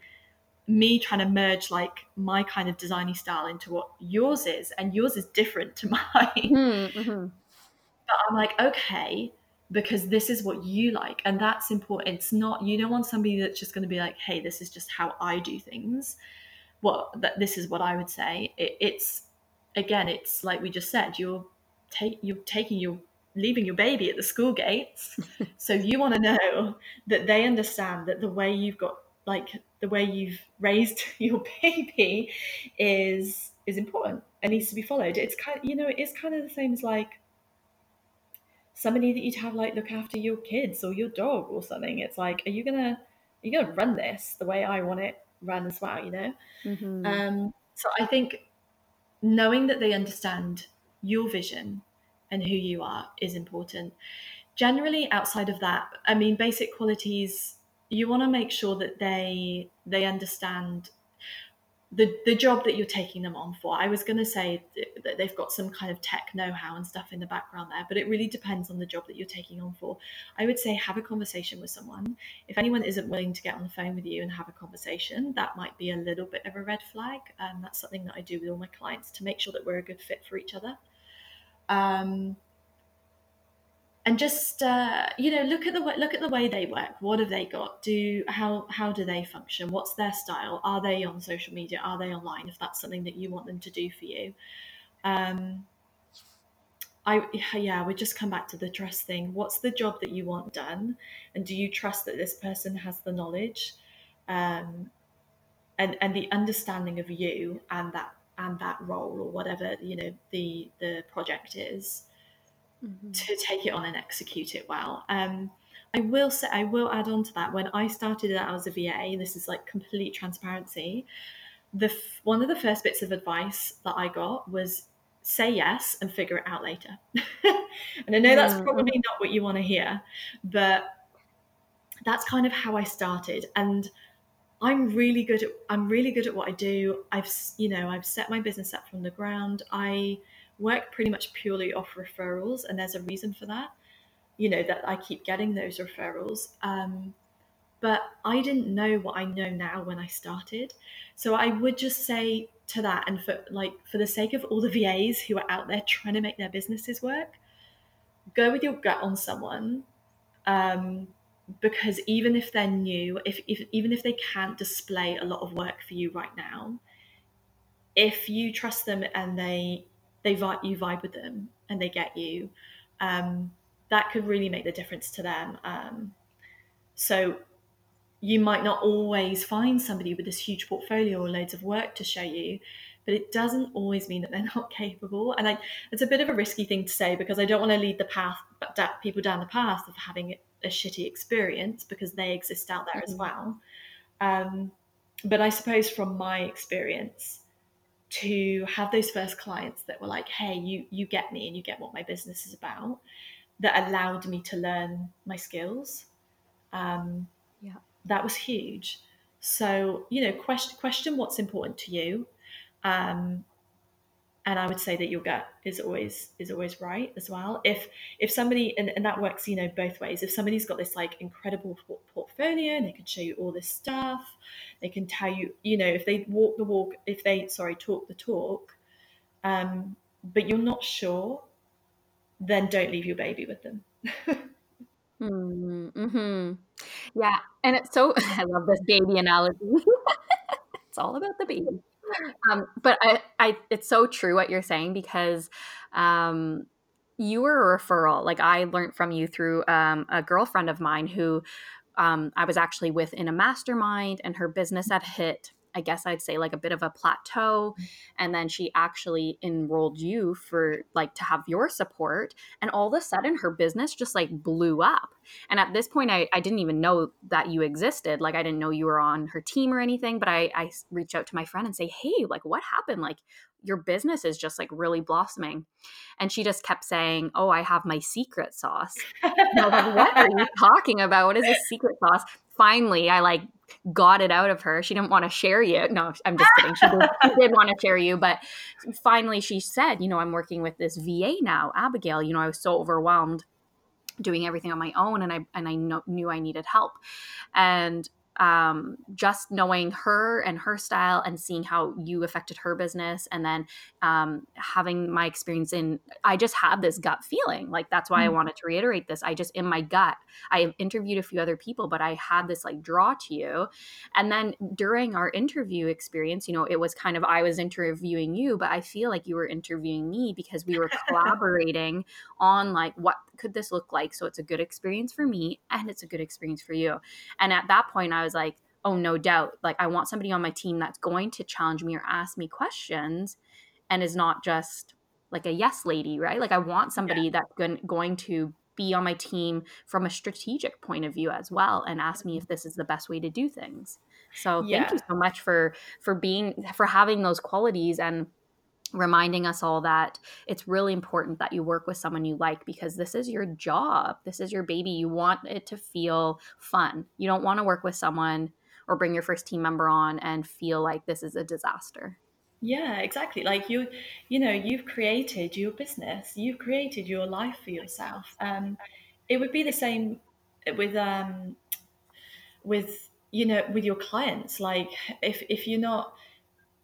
me trying to merge like my kind of designy style into what yours is and yours is different to mine mm-hmm. but I'm like, okay, because this is what you like. And that's important. It's not, you don't want somebody that's just going to be like, hey, this is just how I do things. Well, that this is what I would say. It, it's, again, it's like we just said, you're, take, you're taking your leaving your baby at the school gates. so you want to know that they understand that the way you've got like the way you've raised your baby is is important and needs to be followed. It's kind of, you know, it's kind of the same as like somebody that you'd have like look after your kids or your dog or something. It's like, are you gonna are you gonna run this the way I want it run as well, you know? Mm-hmm. Um, so I think knowing that they understand your vision and who you are is important. Generally, outside of that, I mean, basic qualities you want to make sure that they they understand the the job that you're taking them on for. I was going to say that they've got some kind of tech know-how and stuff in the background there, but it really depends on the job that you're taking on for. I would say have a conversation with someone. If anyone isn't willing to get on the phone with you and have a conversation, that might be a little bit of a red flag. Um, that's something that I do with all my clients to make sure that we're a good fit for each other. Um, and just uh, you know look at the look at the way they work. What have they got? Do how how do they function? What's their style? Are they on social media? Are they online? If that's something that you want them to do for you. Um i yeah we just come back to the trust thing. What's the job that you want done? And do you trust that this person has the knowledge? Um and and the understanding of you and that and that role or whatever you know the the project is mm-hmm. to take it on and execute it well. Um, I will say, I will add on to that. When I started out as a VA, this is like complete transparency. The one of the first bits of advice that I got was say yes and figure it out later. and I know that's probably not what you want to hear, but that's kind of how I started. And I'm really good at I'm really good at what I do. I've you know I've set my business up from the ground. I work pretty much purely off referrals, and there's a reason for that. You know that I keep getting those referrals, um, but I didn't know what I know now when I started. So I would just say to that, and for like for the sake of all the VAs who are out there trying to make their businesses work, go with your gut on someone. Um, because even if they're new, if, if even if they can't display a lot of work for you right now, if you trust them and they they vibe you vibe with them and they get you um, that could really make the difference to them um, so you might not always find somebody with this huge portfolio or loads of work to show you but it doesn't always mean that they're not capable and I, it's a bit of a risky thing to say because i don't want to lead the path people down the path of having a shitty experience because they exist out there mm-hmm. as well um, but i suppose from my experience to have those first clients that were like, hey, you you get me and you get what my business is about, that allowed me to learn my skills. Um, yeah, that was huge. So you know, question question what's important to you, um, and I would say that your gut is always is always right as well. If if somebody and, and that works, you know, both ways. If somebody's got this like incredible portfolio and they can show you all this stuff, they can tell you, you know, if they walk the walk, if they sorry talk the talk, um, but you're not sure, then don't leave your baby with them. mm-hmm. Yeah, and it's so I love this baby analogy. it's all about the baby um, but I, I, it's so true what you're saying because um, you were a referral. Like I learned from you through um, a girlfriend of mine who um, I was actually with in a mastermind, and her business had hit I guess I'd say like a bit of a plateau. And then she actually enrolled you for like to have your support. And all of a sudden her business just like blew up. And at this point, I, I didn't even know that you existed. Like I didn't know you were on her team or anything, but I, I reached out to my friend and say, Hey, like what happened? Like your business is just like really blossoming. And she just kept saying, Oh, I have my secret sauce. And I was like, What are you talking about? What is a secret sauce? Finally, I like got it out of her. She didn't want to share you. No, I'm just kidding. She did, she did want to share you. But finally, she said, You know, I'm working with this VA now, Abigail. You know, I was so overwhelmed doing everything on my own and I and I know, knew I needed help. And um, just knowing her and her style and seeing how you affected her business and then um, having my experience in i just had this gut feeling like that's why mm-hmm. i mm. wanted to reiterate this i just in my gut i interviewed a few other people but i had this like draw to you and then during our interview experience you know it was kind of i was interviewing you but i feel like you were interviewing me because we were collaborating on like what could this look like so it's a good experience for me and it's a good experience for you and at that point i was like, oh, no doubt. Like, I want somebody on my team that's going to challenge me or ask me questions and is not just like a yes lady, right? Like, I want somebody yeah. that's going to be on my team from a strategic point of view as well and ask me if mm-hmm. this is the best way to do things. So yeah. thank you so much for for being for having those qualities and reminding us all that it's really important that you work with someone you like because this is your job. This is your baby. You want it to feel fun. You don't want to work with someone or bring your first team member on and feel like this is a disaster. Yeah, exactly. Like you, you know, you've created your business, you've created your life for yourself. Um, it would be the same with um, with you know with your clients. Like if if you're not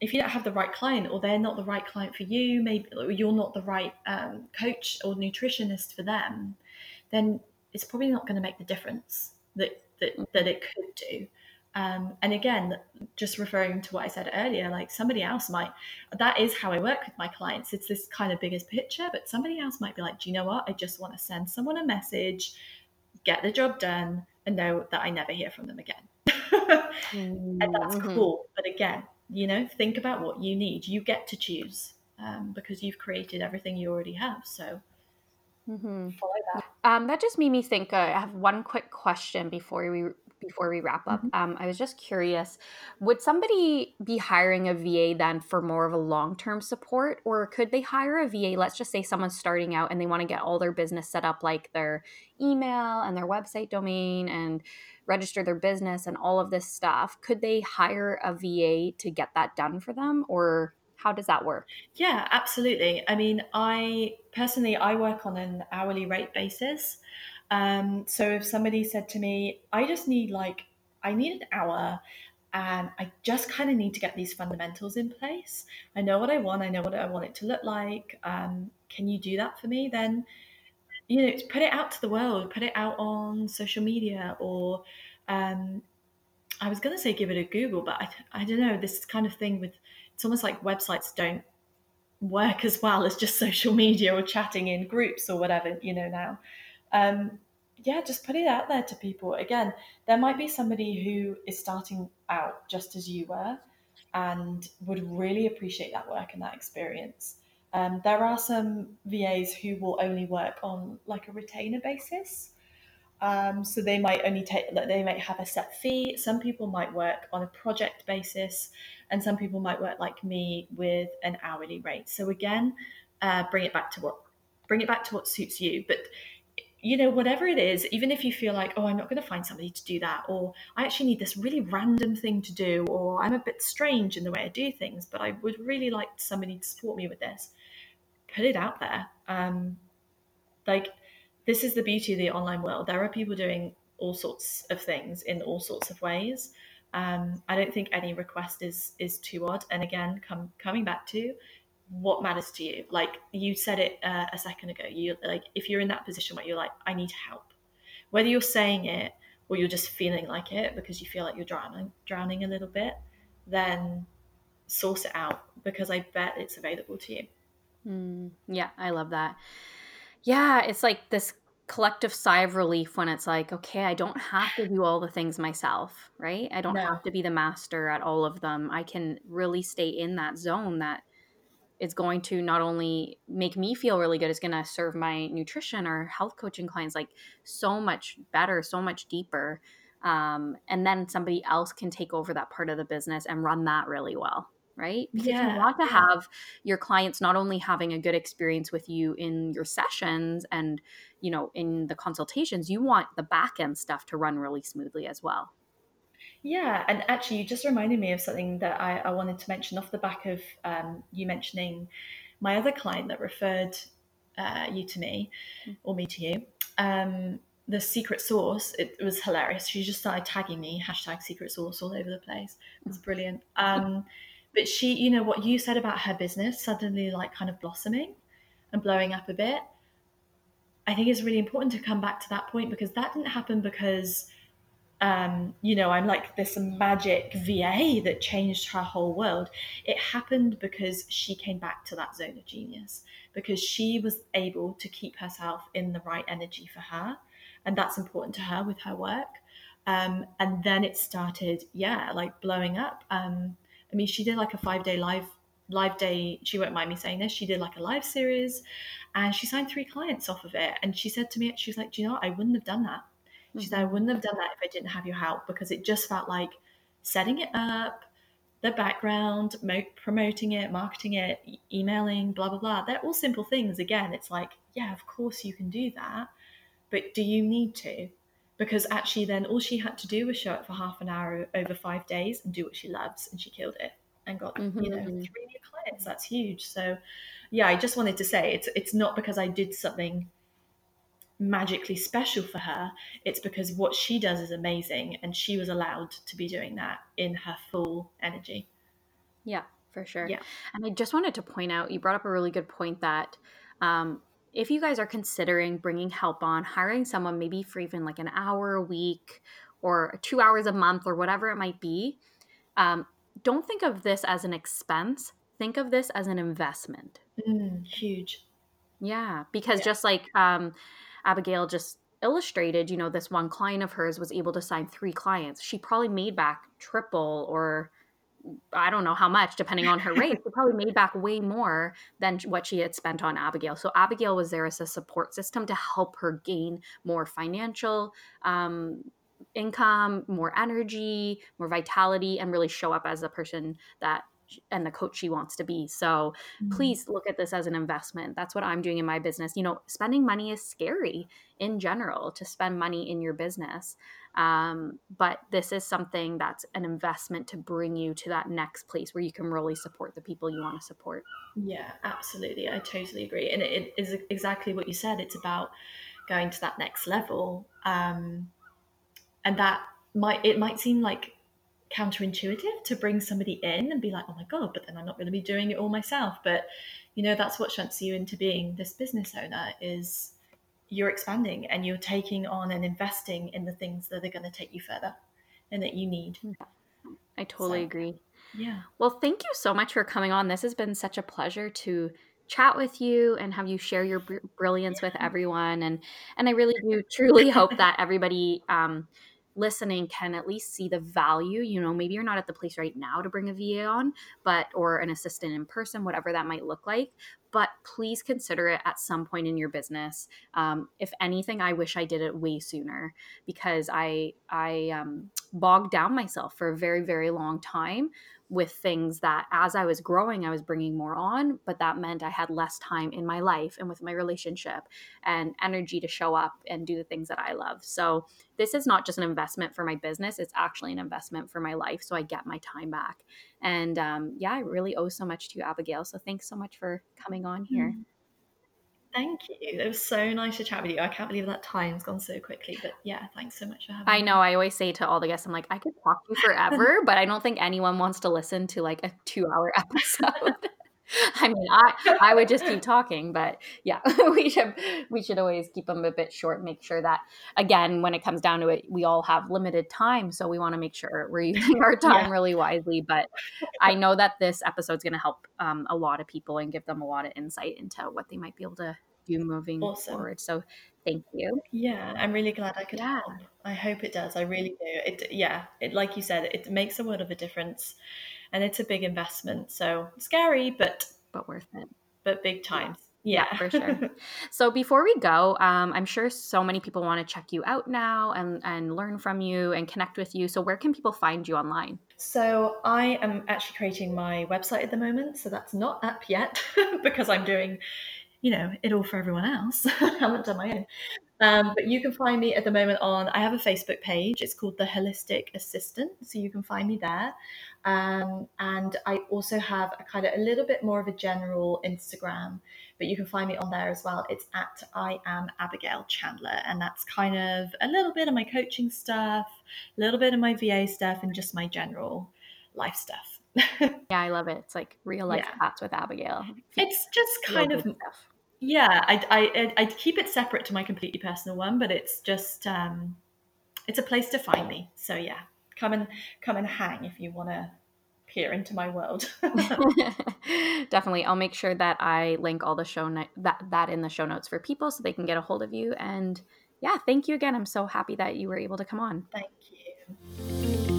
if you don't have the right client or they're not the right client for you, maybe you're not the right um, coach or nutritionist for them, then it's probably not going to make the difference that that, that it could do. Um, and again, just referring to what I said earlier, like somebody else might, that is how I work with my clients. It's this kind of biggest picture, but somebody else might be like, do you know what? I just want to send someone a message, get the job done, and know that I never hear from them again. mm-hmm. And that's mm-hmm. cool. But again, you know think about what you need you get to choose um, because you've created everything you already have so mm-hmm. follow that um, that just made me think uh, i have one quick question before we before we wrap up mm-hmm. um, i was just curious would somebody be hiring a va then for more of a long-term support? Or could they hire a va let's just say someone's starting out and they want to get all their business set up like their email and their website domain and register their business and all of this stuff? Could they hire a va to get that done for them? Or how does that work? Yeah absolutely. I mean i personally i work on an hourly rate basis um, so if somebody said to me i just need like i need an hour and I just kind of need to get these fundamentals in place. I know what I want. I know what I want it to look like. Um, can you do that for me? Then you know, put it out to the world, put it out on social media, or um, I was going to say give it a Google, but I, I don't know. This kind of thing with it's almost like websites don't work as well as just social media or chatting in groups or whatever, you know, now. Um, yeah, just put it out there to people. Again, there might be somebody who is starting out just as you were and would really appreciate that work and that experience. Um, there are some VAs who will only work on like a retainer basis. Um, so they might only take they might have a set fee. Some people might work on a project basis, and some people might work like me with an hourly rate. So again, uh, bring it back to what bring it back to what suits you. But you know, whatever it is, even if you feel like, oh, I'm not going to find somebody to do that, or I actually need this really random thing to do, or I'm a bit strange in the way I do things, but I would really like somebody to support me with this put it out there. Um, like this is the beauty of the online world. There are people doing all sorts of things in all sorts of ways. Um, I don't think any request is is too odd. And again, come coming back to what matters to you. Like you said it uh, a second ago. You like if you're in that position where you're like, I need help, whether you're saying it or you're just feeling like it because you feel like you're drowning drowning a little bit, then source it out because I bet it's available to you. Mm, yeah, I love that. Yeah, it's like this collective sigh of relief when it's like, okay, I don't have to do all the things myself, right? I don't no. have to be the master at all of them. I can really stay in that zone that is going to not only make me feel really good, it's going to serve my nutrition or health coaching clients like so much better, so much deeper. Um, and then somebody else can take over that part of the business and run that really well right? Because yeah. you want to have your clients not only having a good experience with you in your sessions and, you know, in the consultations, you want the back end stuff to run really smoothly as well. Yeah, and actually, you just reminded me of something that I, I wanted to mention off the back of um, you mentioning my other client that referred uh, you to me, mm. or me to you. Um, the secret sauce, it, it, was hilarious. She just started tagging me, hashtag secret sauce, all over the place. It was brilliant. Um, but she, you know, what you said about her business suddenly like kind of blossoming and blowing up a bit. I think it's really important to come back to that point because that didn't happen because, um, you know, I'm like this magic VA that changed her whole world. It happened because she came back to that zone of genius, because she was able to keep herself in the right energy for her and that's important to her with her work. Um, and then it started, yeah, like blowing up. Um, I mean, she did like a five day live live day. She won't mind me saying this. She did like a live series, and she signed three clients off of it. And she said to me, she was like, "Do you know what? I wouldn't have done that." She said, "I mm-hmm. wouldn't have done that if I didn't have your help because it just felt like setting it up." the background, mo- promoting it, marketing it, e- emailing, blah, blah, blah. They're all simple things. Again, it's like, yeah, of course you can do that but do you need to? Because actually, then all she had to do was show up for half an hour over five days and do what she loves, and she killed it and got mm-hmm. you know mm-hmm. three new clients. That's huge. So, yeah, I just wanted to say it's it's not because I did something magically special for her. It's because what she does is amazing, and she was allowed to be doing that in her full energy. Yeah, for sure. Yeah, and I just wanted to point out you brought up a really good point that um, if you guys are considering bringing help on, hiring someone maybe for even like an hour a week or two hours a month or whatever it might be, um, don't think of this as an expense. Think of this as an investment. Mm, huge. Yeah, because yeah. just like um, Abigail just illustrated, you know, this one client of hers was able to sign three clients. She probably made back triple or I don't know how much, depending on her rate. she probably made back way more than what she had spent on Abigail. So Abigail was there as a support system to help her gain more financial um, income, more energy, more vitality, and really show up as a person that and the coach she wants to be. So mm-hmm. please look at this as an investment. That's what I'm doing in my business. You know, spending money is scary in general to spend money in your business. Um, but this is something that's an investment to bring you to that next place where you can really support the people you want to support. Yeah, absolutely. I totally agree. And it is exactly what you said. It's about going to that next level. Um, and that might, it might seem like counterintuitive to bring somebody in and be like, oh my God, but then I'm not going to be doing it all myself. But, you know, that's what shunts you into being this business owner is you're expanding and you're taking on and investing in the things that are going to take you further and that you need. I totally so, agree. Yeah. Well, thank you so much for coming on. This has been such a pleasure to chat with you and have you share your br- brilliance yeah. with everyone and and I really do truly hope that everybody um listening can at least see the value you know maybe you're not at the place right now to bring a va on but or an assistant in person whatever that might look like but please consider it at some point in your business. Um, if anything i wish i did it way sooner because i i um, bogged down myself for a very very long time with things that as I was growing, I was bringing more on, but that meant I had less time in my life and with my relationship and energy to show up and do the things that I love. So, this is not just an investment for my business, it's actually an investment for my life. So, I get my time back. And um, yeah, I really owe so much to you, Abigail. So, thanks so much for coming on here. Mm-hmm. Thank you. It was so nice to chat with you. I can't believe that time's gone so quickly. But yeah, thanks so much for having me. I me. know. I always say to all the guests, I'm like, I could talk to you forever, but I don't think anyone wants to listen to like a two hour episode. I mean, I I would just keep talking, but yeah, we should we should always keep them a bit short. Make sure that again, when it comes down to it, we all have limited time, so we want to make sure we're using our time yeah. really wisely. But I know that this episode is going to help um, a lot of people and give them a lot of insight into what they might be able to do moving awesome. forward. So thank you. Yeah, I'm really glad I could yeah. help. I hope it does. I really do. It yeah, it like you said, it makes a world of a difference and it's a big investment. So scary, but but worth it. But big time. Yeah. yeah, for sure. so before we go, um, I'm sure so many people want to check you out now and and learn from you and connect with you. So where can people find you online? So I am actually creating my website at the moment. So that's not up yet because I'm doing, you know, it all for everyone else. I haven't done my own. Um, but you can find me at the moment on, I have a Facebook page. It's called The Holistic Assistant. So you can find me there. Um, and I also have a kind of a little bit more of a general Instagram, but you can find me on there as well. It's at I am Abigail Chandler. And that's kind of a little bit of my coaching stuff, a little bit of my VA stuff, and just my general life stuff. yeah, I love it. It's like real life yeah. chats with Abigail. It's just kind of stuff yeah, I, I I keep it separate to my completely personal one, but it's just um, it's a place to find me. So yeah, come and come and hang if you want to peer into my world. Definitely, I'll make sure that I link all the show no- that that in the show notes for people so they can get a hold of you. And yeah, thank you again. I'm so happy that you were able to come on. Thank you.